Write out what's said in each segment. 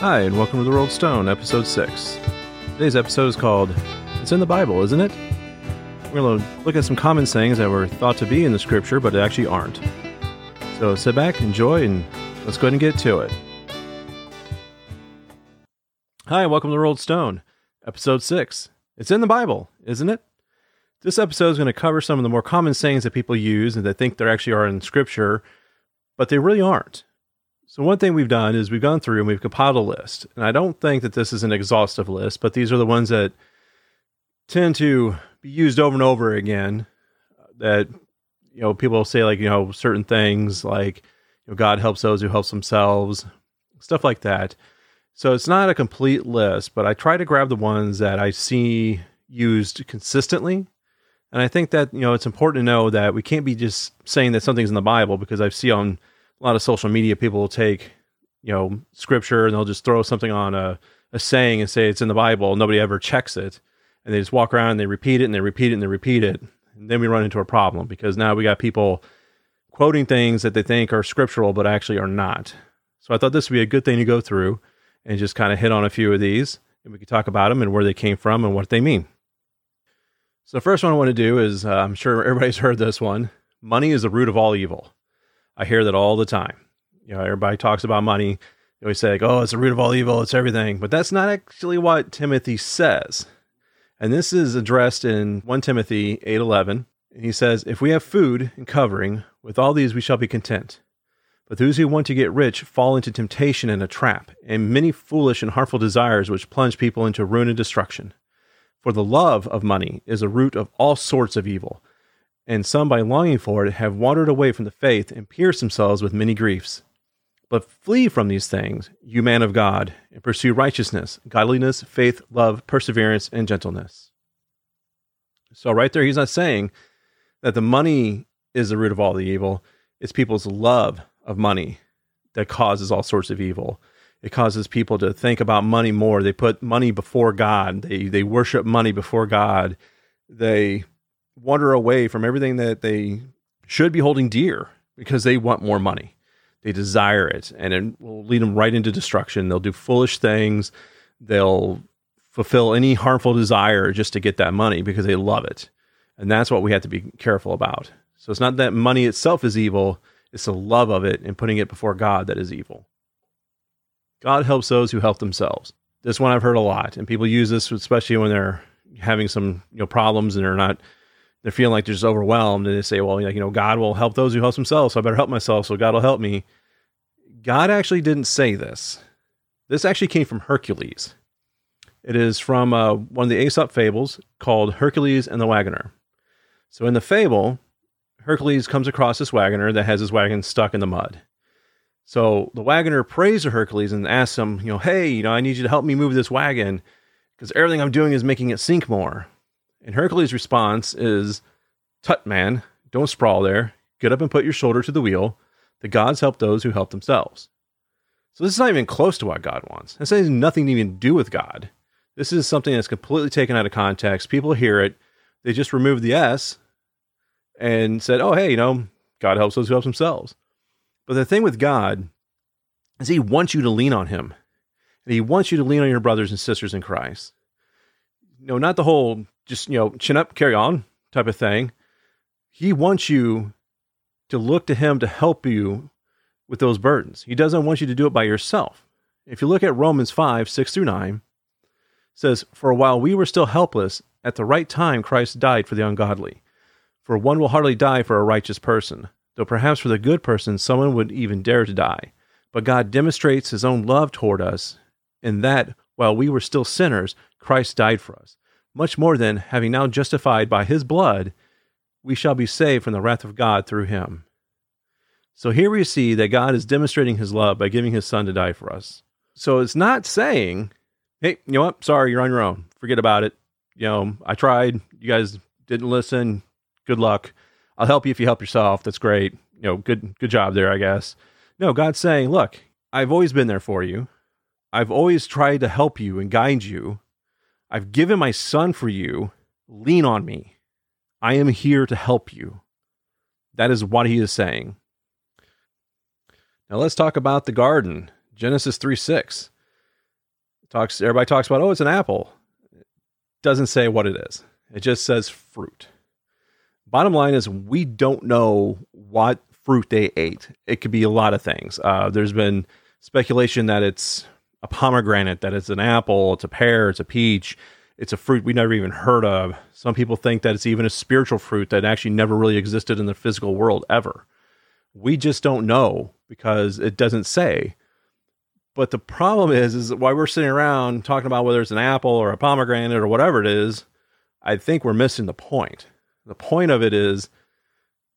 Hi, and welcome to The Rolled Stone, Episode 6. Today's episode is called It's in the Bible, isn't it? We're going to look at some common sayings that were thought to be in the scripture, but actually aren't. So sit back, enjoy, and let's go ahead and get to it. Hi, and welcome to The Rolled Stone, Episode 6. It's in the Bible, isn't it? This episode is going to cover some of the more common sayings that people use and that think they actually are in scripture, but they really aren't. So, one thing we've done is we've gone through and we've compiled a list. And I don't think that this is an exhaustive list, but these are the ones that tend to be used over and over again. That, you know, people say, like, you know, certain things like, you know, God helps those who help themselves, stuff like that. So, it's not a complete list, but I try to grab the ones that I see used consistently. And I think that, you know, it's important to know that we can't be just saying that something's in the Bible because I see on a lot of social media people will take you know scripture and they'll just throw something on a, a saying and say it's in the bible. Nobody ever checks it. And they just walk around and they repeat it and they repeat it and they repeat it. And then we run into a problem because now we got people quoting things that they think are scriptural but actually are not. So i thought this would be a good thing to go through and just kind of hit on a few of these and we could talk about them and where they came from and what they mean. So the first one i want to do is uh, i'm sure everybody's heard this one. Money is the root of all evil I hear that all the time. You know, everybody talks about money. They always say, like, oh, it's the root of all evil, it's everything. But that's not actually what Timothy says. And this is addressed in 1 Timothy 8:11. And he says, "If we have food and covering, with all these we shall be content. But those who want to get rich fall into temptation and a trap, and many foolish and harmful desires which plunge people into ruin and destruction. For the love of money is a root of all sorts of evil, and some by longing for it have wandered away from the faith and pierced themselves with many griefs. But flee from these things, you man of God, and pursue righteousness, godliness, faith, love, perseverance, and gentleness. So, right there, he's not saying that the money is the root of all the evil. It's people's love of money that causes all sorts of evil. It causes people to think about money more. They put money before God. They they worship money before God. They wander away from everything that they should be holding dear because they want more money. They desire it, and it will lead them right into destruction. They'll do foolish things. They'll fulfill any harmful desire just to get that money because they love it. And that's what we have to be careful about. So it's not that money itself is evil, it's the love of it and putting it before God that is evil. God helps those who help themselves. This one I've heard a lot, and people use this especially when they're having some you know problems and they're not they're feeling like they're just overwhelmed and they say, well, you know, God will help those who help themselves. So I better help myself. So God will help me. God actually didn't say this. This actually came from Hercules. It is from uh, one of the Aesop fables called Hercules and the Wagoner. So in the fable, Hercules comes across this wagoner that has his wagon stuck in the mud. So the wagoner prays to Hercules and asks him, you know, hey, you know, I need you to help me move this wagon because everything I'm doing is making it sink more. And Hercules' response is, Tut, man, don't sprawl there. Get up and put your shoulder to the wheel. The gods help those who help themselves. So this is not even close to what God wants. This has nothing to even do with God. This is something that's completely taken out of context. People hear it, they just remove the S and said, oh, hey, you know, God helps those who help themselves. But the thing with God is He wants you to lean on Him. And He wants you to lean on your brothers and sisters in Christ. No, not the whole just, you know, chin up, carry on type of thing. He wants you to look to him to help you with those burdens. He doesn't want you to do it by yourself. If you look at Romans 5, 6 through 9, says, For while we were still helpless, at the right time Christ died for the ungodly. For one will hardly die for a righteous person, though perhaps for the good person someone would even dare to die. But God demonstrates his own love toward us in that while we were still sinners, Christ died for us much more than, having now justified by his blood, we shall be saved from the wrath of God through him. So here we see that God is demonstrating his love by giving his son to die for us. So it's not saying, hey, you know what? Sorry, you're on your own. Forget about it. You know, I tried. You guys didn't listen. Good luck. I'll help you if you help yourself. That's great. You know, good good job there, I guess. No, God's saying, look, I've always been there for you. I've always tried to help you and guide you. I've given my son for you. Lean on me. I am here to help you. That is what he is saying. Now let's talk about the garden. Genesis 3 6. talks everybody talks about oh it's an apple it doesn't say what it is it just says fruit bottom line is we don't know what fruit they ate it could be a lot of things uh, there's been speculation that it's a pomegranate that it's an apple it's a pear it's a peach it's a fruit we never even heard of some people think that it's even a spiritual fruit that actually never really existed in the physical world ever we just don't know because it doesn't say but the problem is, is why we're sitting around talking about whether it's an apple or a pomegranate or whatever it is. I think we're missing the point. The point of it is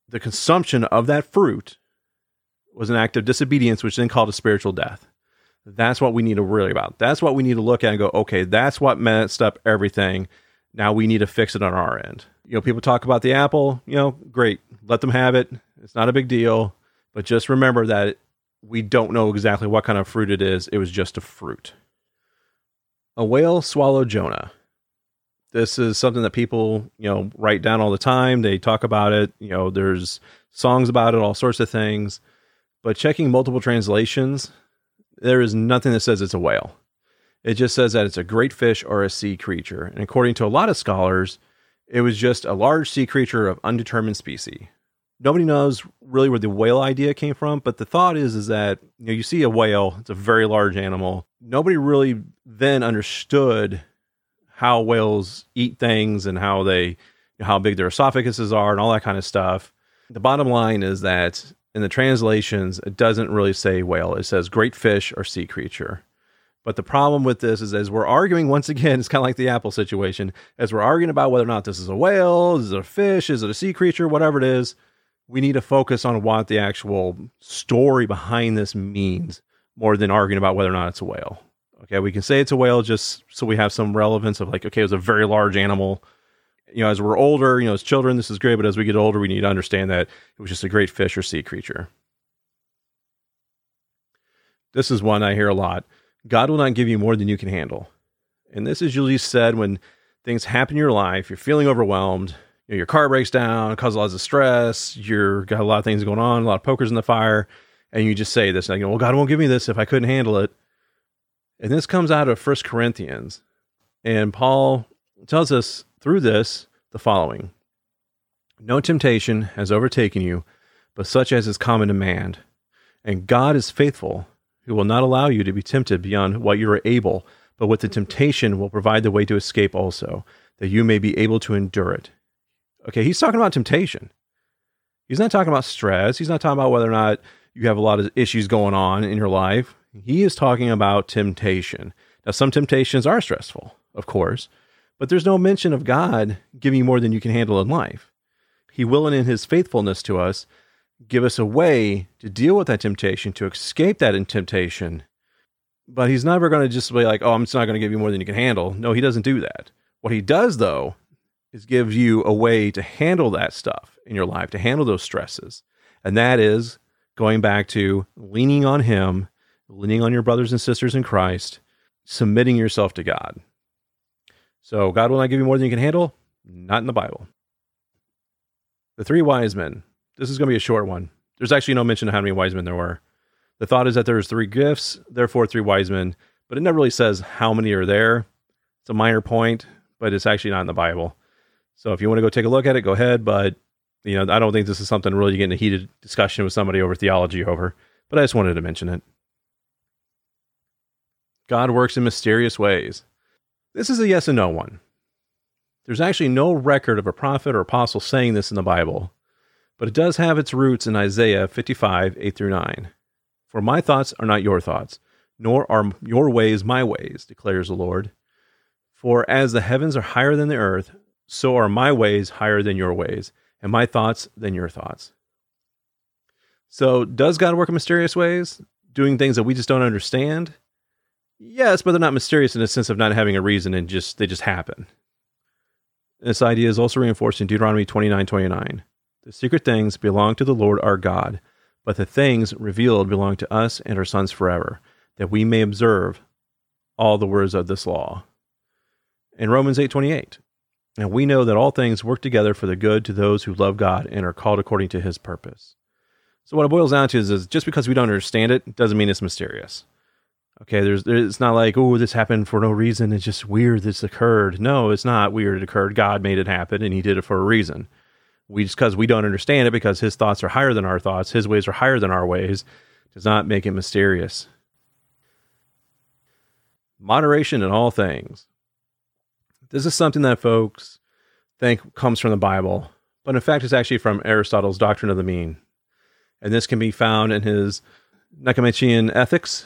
the consumption of that fruit was an act of disobedience, which then called a spiritual death. That's what we need to worry about. That's what we need to look at and go, okay, that's what messed up everything. Now we need to fix it on our end. You know, people talk about the apple, you know, great. Let them have it. It's not a big deal. But just remember that we don't know exactly what kind of fruit it is. It was just a fruit. A whale swallowed Jonah. This is something that people, you know, write down all the time. They talk about it. You know, there's songs about it, all sorts of things. But checking multiple translations, there is nothing that says it's a whale. It just says that it's a great fish or a sea creature. And according to a lot of scholars, it was just a large sea creature of undetermined species nobody knows really where the whale idea came from, but the thought is is that you know you see a whale, it's a very large animal. Nobody really then understood how whales eat things and how they how big their esophaguses are and all that kind of stuff. The bottom line is that in the translations it doesn't really say whale. It says great fish or sea creature. But the problem with this is as we're arguing once again, it's kind of like the apple situation. As we're arguing about whether or not this is a whale, is it a fish, is it a sea creature, whatever it is, we need to focus on what the actual story behind this means more than arguing about whether or not it's a whale. Okay, we can say it's a whale just so we have some relevance of like, okay, it was a very large animal. You know, as we're older, you know, as children, this is great, but as we get older, we need to understand that it was just a great fish or sea creature. This is one I hear a lot. God will not give you more than you can handle. And this is usually said when things happen in your life, you're feeling overwhelmed, you know, your car breaks down, causes lots of stress, you're got a lot of things going on, a lot of pokers in the fire, and you just say this, like, well, God won't give me this if I couldn't handle it. And this comes out of First Corinthians. And Paul tells us through this the following No temptation has overtaken you, but such as is common to man. And God is faithful, who will not allow you to be tempted beyond what you are able, but with the temptation will provide the way to escape also, that you may be able to endure it. Okay, he's talking about temptation. He's not talking about stress. He's not talking about whether or not you have a lot of issues going on in your life. He is talking about temptation. Now, some temptations are stressful, of course, but there's no mention of God giving you more than you can handle in life. He will, and in his faithfulness to us, give us a way to deal with that temptation, to escape that temptation. But he's never going to just be like, oh, I'm just not going to give you more than you can handle. No, he doesn't do that. What he does, though, is gives you a way to handle that stuff in your life, to handle those stresses. And that is going back to leaning on Him, leaning on your brothers and sisters in Christ, submitting yourself to God. So, God will not give you more than you can handle? Not in the Bible. The three wise men. This is going to be a short one. There's actually no mention of how many wise men there were. The thought is that there's three gifts, therefore three wise men, but it never really says how many are there. It's a minor point, but it's actually not in the Bible. So if you want to go take a look at it, go ahead. But you know, I don't think this is something really to get in a heated discussion with somebody over theology over. But I just wanted to mention it. God works in mysterious ways. This is a yes and no one. There's actually no record of a prophet or apostle saying this in the Bible, but it does have its roots in Isaiah 55, 8 through 9. For my thoughts are not your thoughts, nor are your ways my ways, declares the Lord. For as the heavens are higher than the earth, so are my ways higher than your ways, and my thoughts than your thoughts. So, does God work in mysterious ways, doing things that we just don't understand? Yes, but they're not mysterious in the sense of not having a reason and just they just happen. This idea is also reinforced in Deuteronomy 29 29. The secret things belong to the Lord our God, but the things revealed belong to us and our sons forever, that we may observe all the words of this law. In Romans 8 28, and we know that all things work together for the good to those who love God and are called according to his purpose. So, what it boils down to is, is just because we don't understand it doesn't mean it's mysterious. Okay, there's, there's it's not like oh this happened for no reason. It's just weird this occurred. No, it's not weird. It occurred. God made it happen, and He did it for a reason. We just because we don't understand it because His thoughts are higher than our thoughts. His ways are higher than our ways. Does not make it mysterious. Moderation in all things. This is something that folks think comes from the Bible, but in fact, it's actually from Aristotle's Doctrine of the Mean. And this can be found in his Nicomachean Ethics.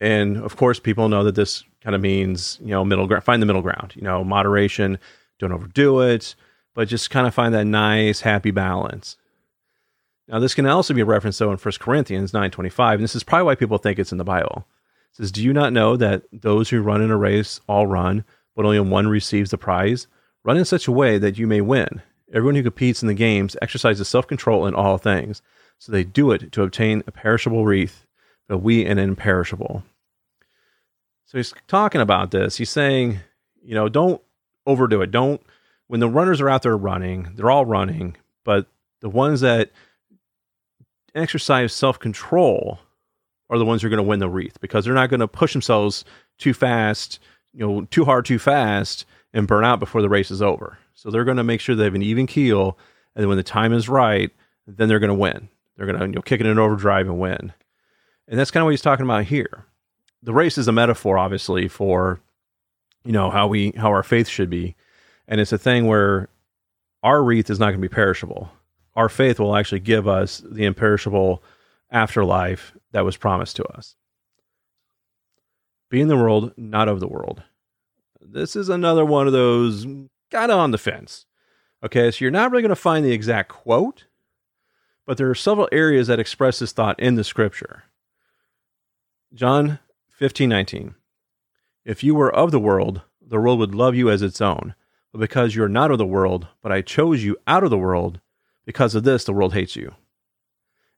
And of course, people know that this kind of means, you know, middle ground, find the middle ground, you know, moderation, don't overdo it, but just kind of find that nice, happy balance. Now, this can also be referenced though in 1 Corinthians 9.25, and this is probably why people think it's in the Bible. It says, Do you not know that those who run in a race all run, but only one receives the prize? Run in such a way that you may win. Everyone who competes in the games exercises self control in all things. So they do it to obtain a perishable wreath, but we an imperishable. So he's talking about this. He's saying, you know, don't overdo it. Don't, when the runners are out there running, they're all running, but the ones that exercise self control are the ones who are going to win the wreath because they're not going to push themselves too fast, you know, too hard, too fast, and burn out before the race is over. So they're going to make sure they have an even keel, and when the time is right, then they're going to win. They're going to you know, kick it in overdrive and win. And that's kind of what he's talking about here. The race is a metaphor, obviously, for you know how we how our faith should be, and it's a thing where our wreath is not going to be perishable. Our faith will actually give us the imperishable afterlife that was promised to us. Be in the world, not of the world. This is another one of those kind of on the fence. Okay, so you're not really going to find the exact quote, but there are several areas that express this thought in the scripture. John 15 19. If you were of the world, the world would love you as its own. But because you are not of the world, but I chose you out of the world, because of this, the world hates you.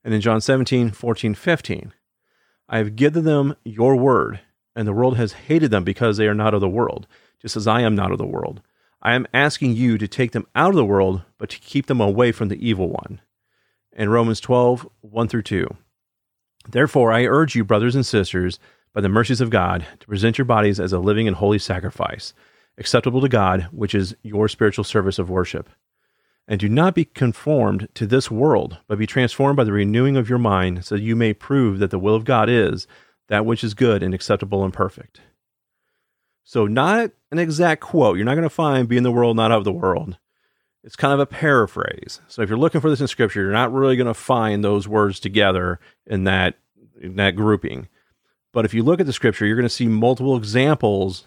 And in John 17, 14, 15, I have given them your word, and the world has hated them because they are not of the world, just as I am not of the world. I am asking you to take them out of the world, but to keep them away from the evil one. And Romans 12, 1 through 2. Therefore, I urge you, brothers and sisters, by the mercies of God, to present your bodies as a living and holy sacrifice, acceptable to God, which is your spiritual service of worship. And do not be conformed to this world, but be transformed by the renewing of your mind, so that you may prove that the will of God is that which is good and acceptable and perfect. So, not an exact quote. You're not going to find be in the world, not of the world. It's kind of a paraphrase. So, if you're looking for this in scripture, you're not really going to find those words together in that, in that grouping. But if you look at the scripture, you're going to see multiple examples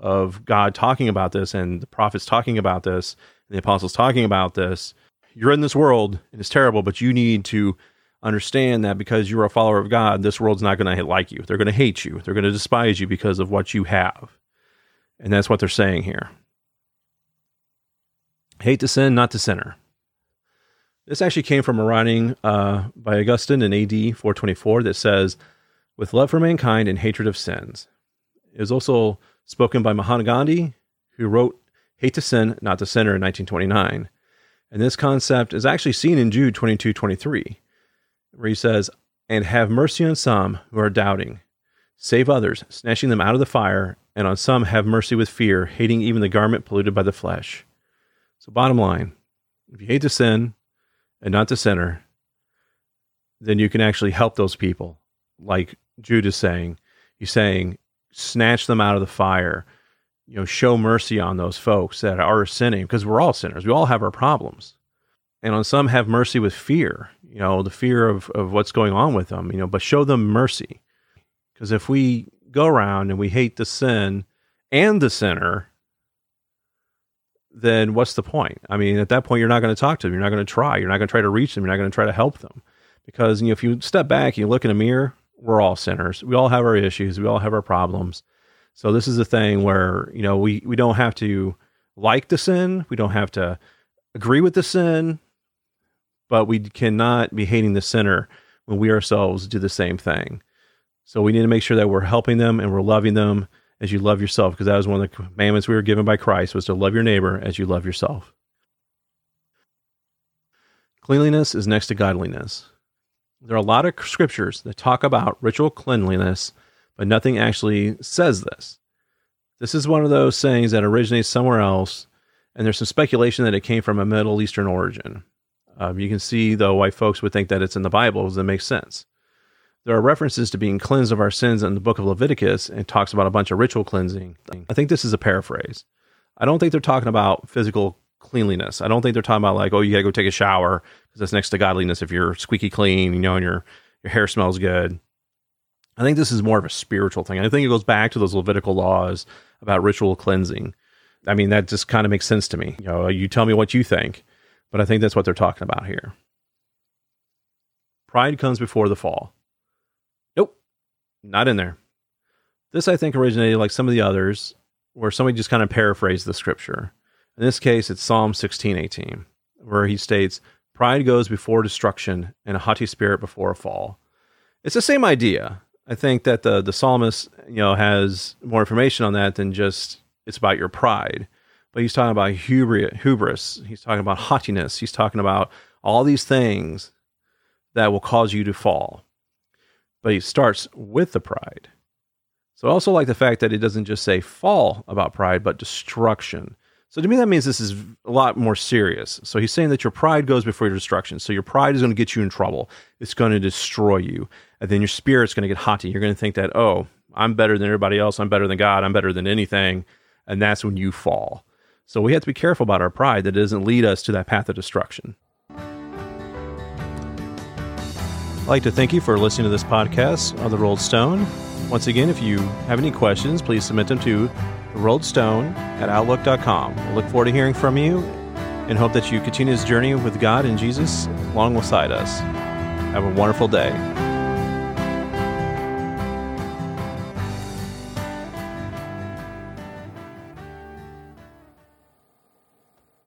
of God talking about this and the prophets talking about this and the apostles talking about this. You're in this world and it's terrible, but you need to understand that because you're a follower of God, this world's not going to like you. They're going to hate you. They're going to despise you because of what you have. And that's what they're saying here. Hate to sin, not to sinner. This actually came from a writing uh, by Augustine in AD 424 that says, with love for mankind and hatred of sins. It was also spoken by Mahatma Gandhi, who wrote Hate to Sin, Not to Sinner in 1929. And this concept is actually seen in Jude 22 23, where he says, And have mercy on some who are doubting. Save others, snatching them out of the fire, and on some have mercy with fear, hating even the garment polluted by the flesh. So, bottom line, if you hate to sin and not to sinner, then you can actually help those people. Like Jude is saying, he's saying, snatch them out of the fire, you know, show mercy on those folks that are sinning because we're all sinners. We all have our problems. And on some have mercy with fear, you know, the fear of, of what's going on with them, you know, but show them mercy. Because if we go around and we hate the sin and the sinner, then what's the point? I mean, at that point, you're not going to talk to them. You're not going to try. You're not going to try to reach them. You're not going to try to help them. Because you know, if you step back and you look in a mirror, we're all sinners. We all have our issues. We all have our problems. So this is a thing where, you know, we, we don't have to like the sin. We don't have to agree with the sin, but we cannot be hating the sinner when we ourselves do the same thing. So we need to make sure that we're helping them and we're loving them as you love yourself, because that was one of the commandments we were given by Christ was to love your neighbor as you love yourself. Cleanliness is next to godliness. There are a lot of scriptures that talk about ritual cleanliness but nothing actually says this. This is one of those sayings that originates somewhere else, and there's some speculation that it came from a Middle Eastern origin. Um, you can see, though, why folks would think that it's in the Bible, because it makes sense. There are references to being cleansed of our sins in the book of Leviticus and talks about a bunch of ritual cleansing. I think this is a paraphrase. I don't think they're talking about physical cleanliness. I don't think they're talking about like, oh, you got to go take a shower because that's next to godliness if you're squeaky clean, you know, and your your hair smells good. I think this is more of a spiritual thing. I think it goes back to those Levitical laws about ritual cleansing. I mean, that just kind of makes sense to me. You know, you tell me what you think, but I think that's what they're talking about here. Pride comes before the fall. Not in there. This, I think, originated like some of the others, where somebody just kind of paraphrased the scripture. In this case, it's Psalm 16, 18, where he states, Pride goes before destruction, and a haughty spirit before a fall. It's the same idea. I think that the the psalmist, you know, has more information on that than just it's about your pride. But he's talking about hubris. He's talking about haughtiness. He's talking about all these things that will cause you to fall. But he starts with the pride. So I also like the fact that it doesn't just say fall about pride, but destruction. So to me, that means this is a lot more serious. So he's saying that your pride goes before your destruction. So your pride is going to get you in trouble. It's going to destroy you. And then your spirit's going to get haughty. You're going to think that, oh, I'm better than everybody else. I'm better than God. I'm better than anything. And that's when you fall. So we have to be careful about our pride that it doesn't lead us to that path of destruction. I'd like to thank you for listening to this podcast on the Rolled Stone. Once again, if you have any questions, please submit them to rolled.stone at outlook.com. We look forward to hearing from you and hope that you continue this journey with God and Jesus along alongside us. Have a wonderful day.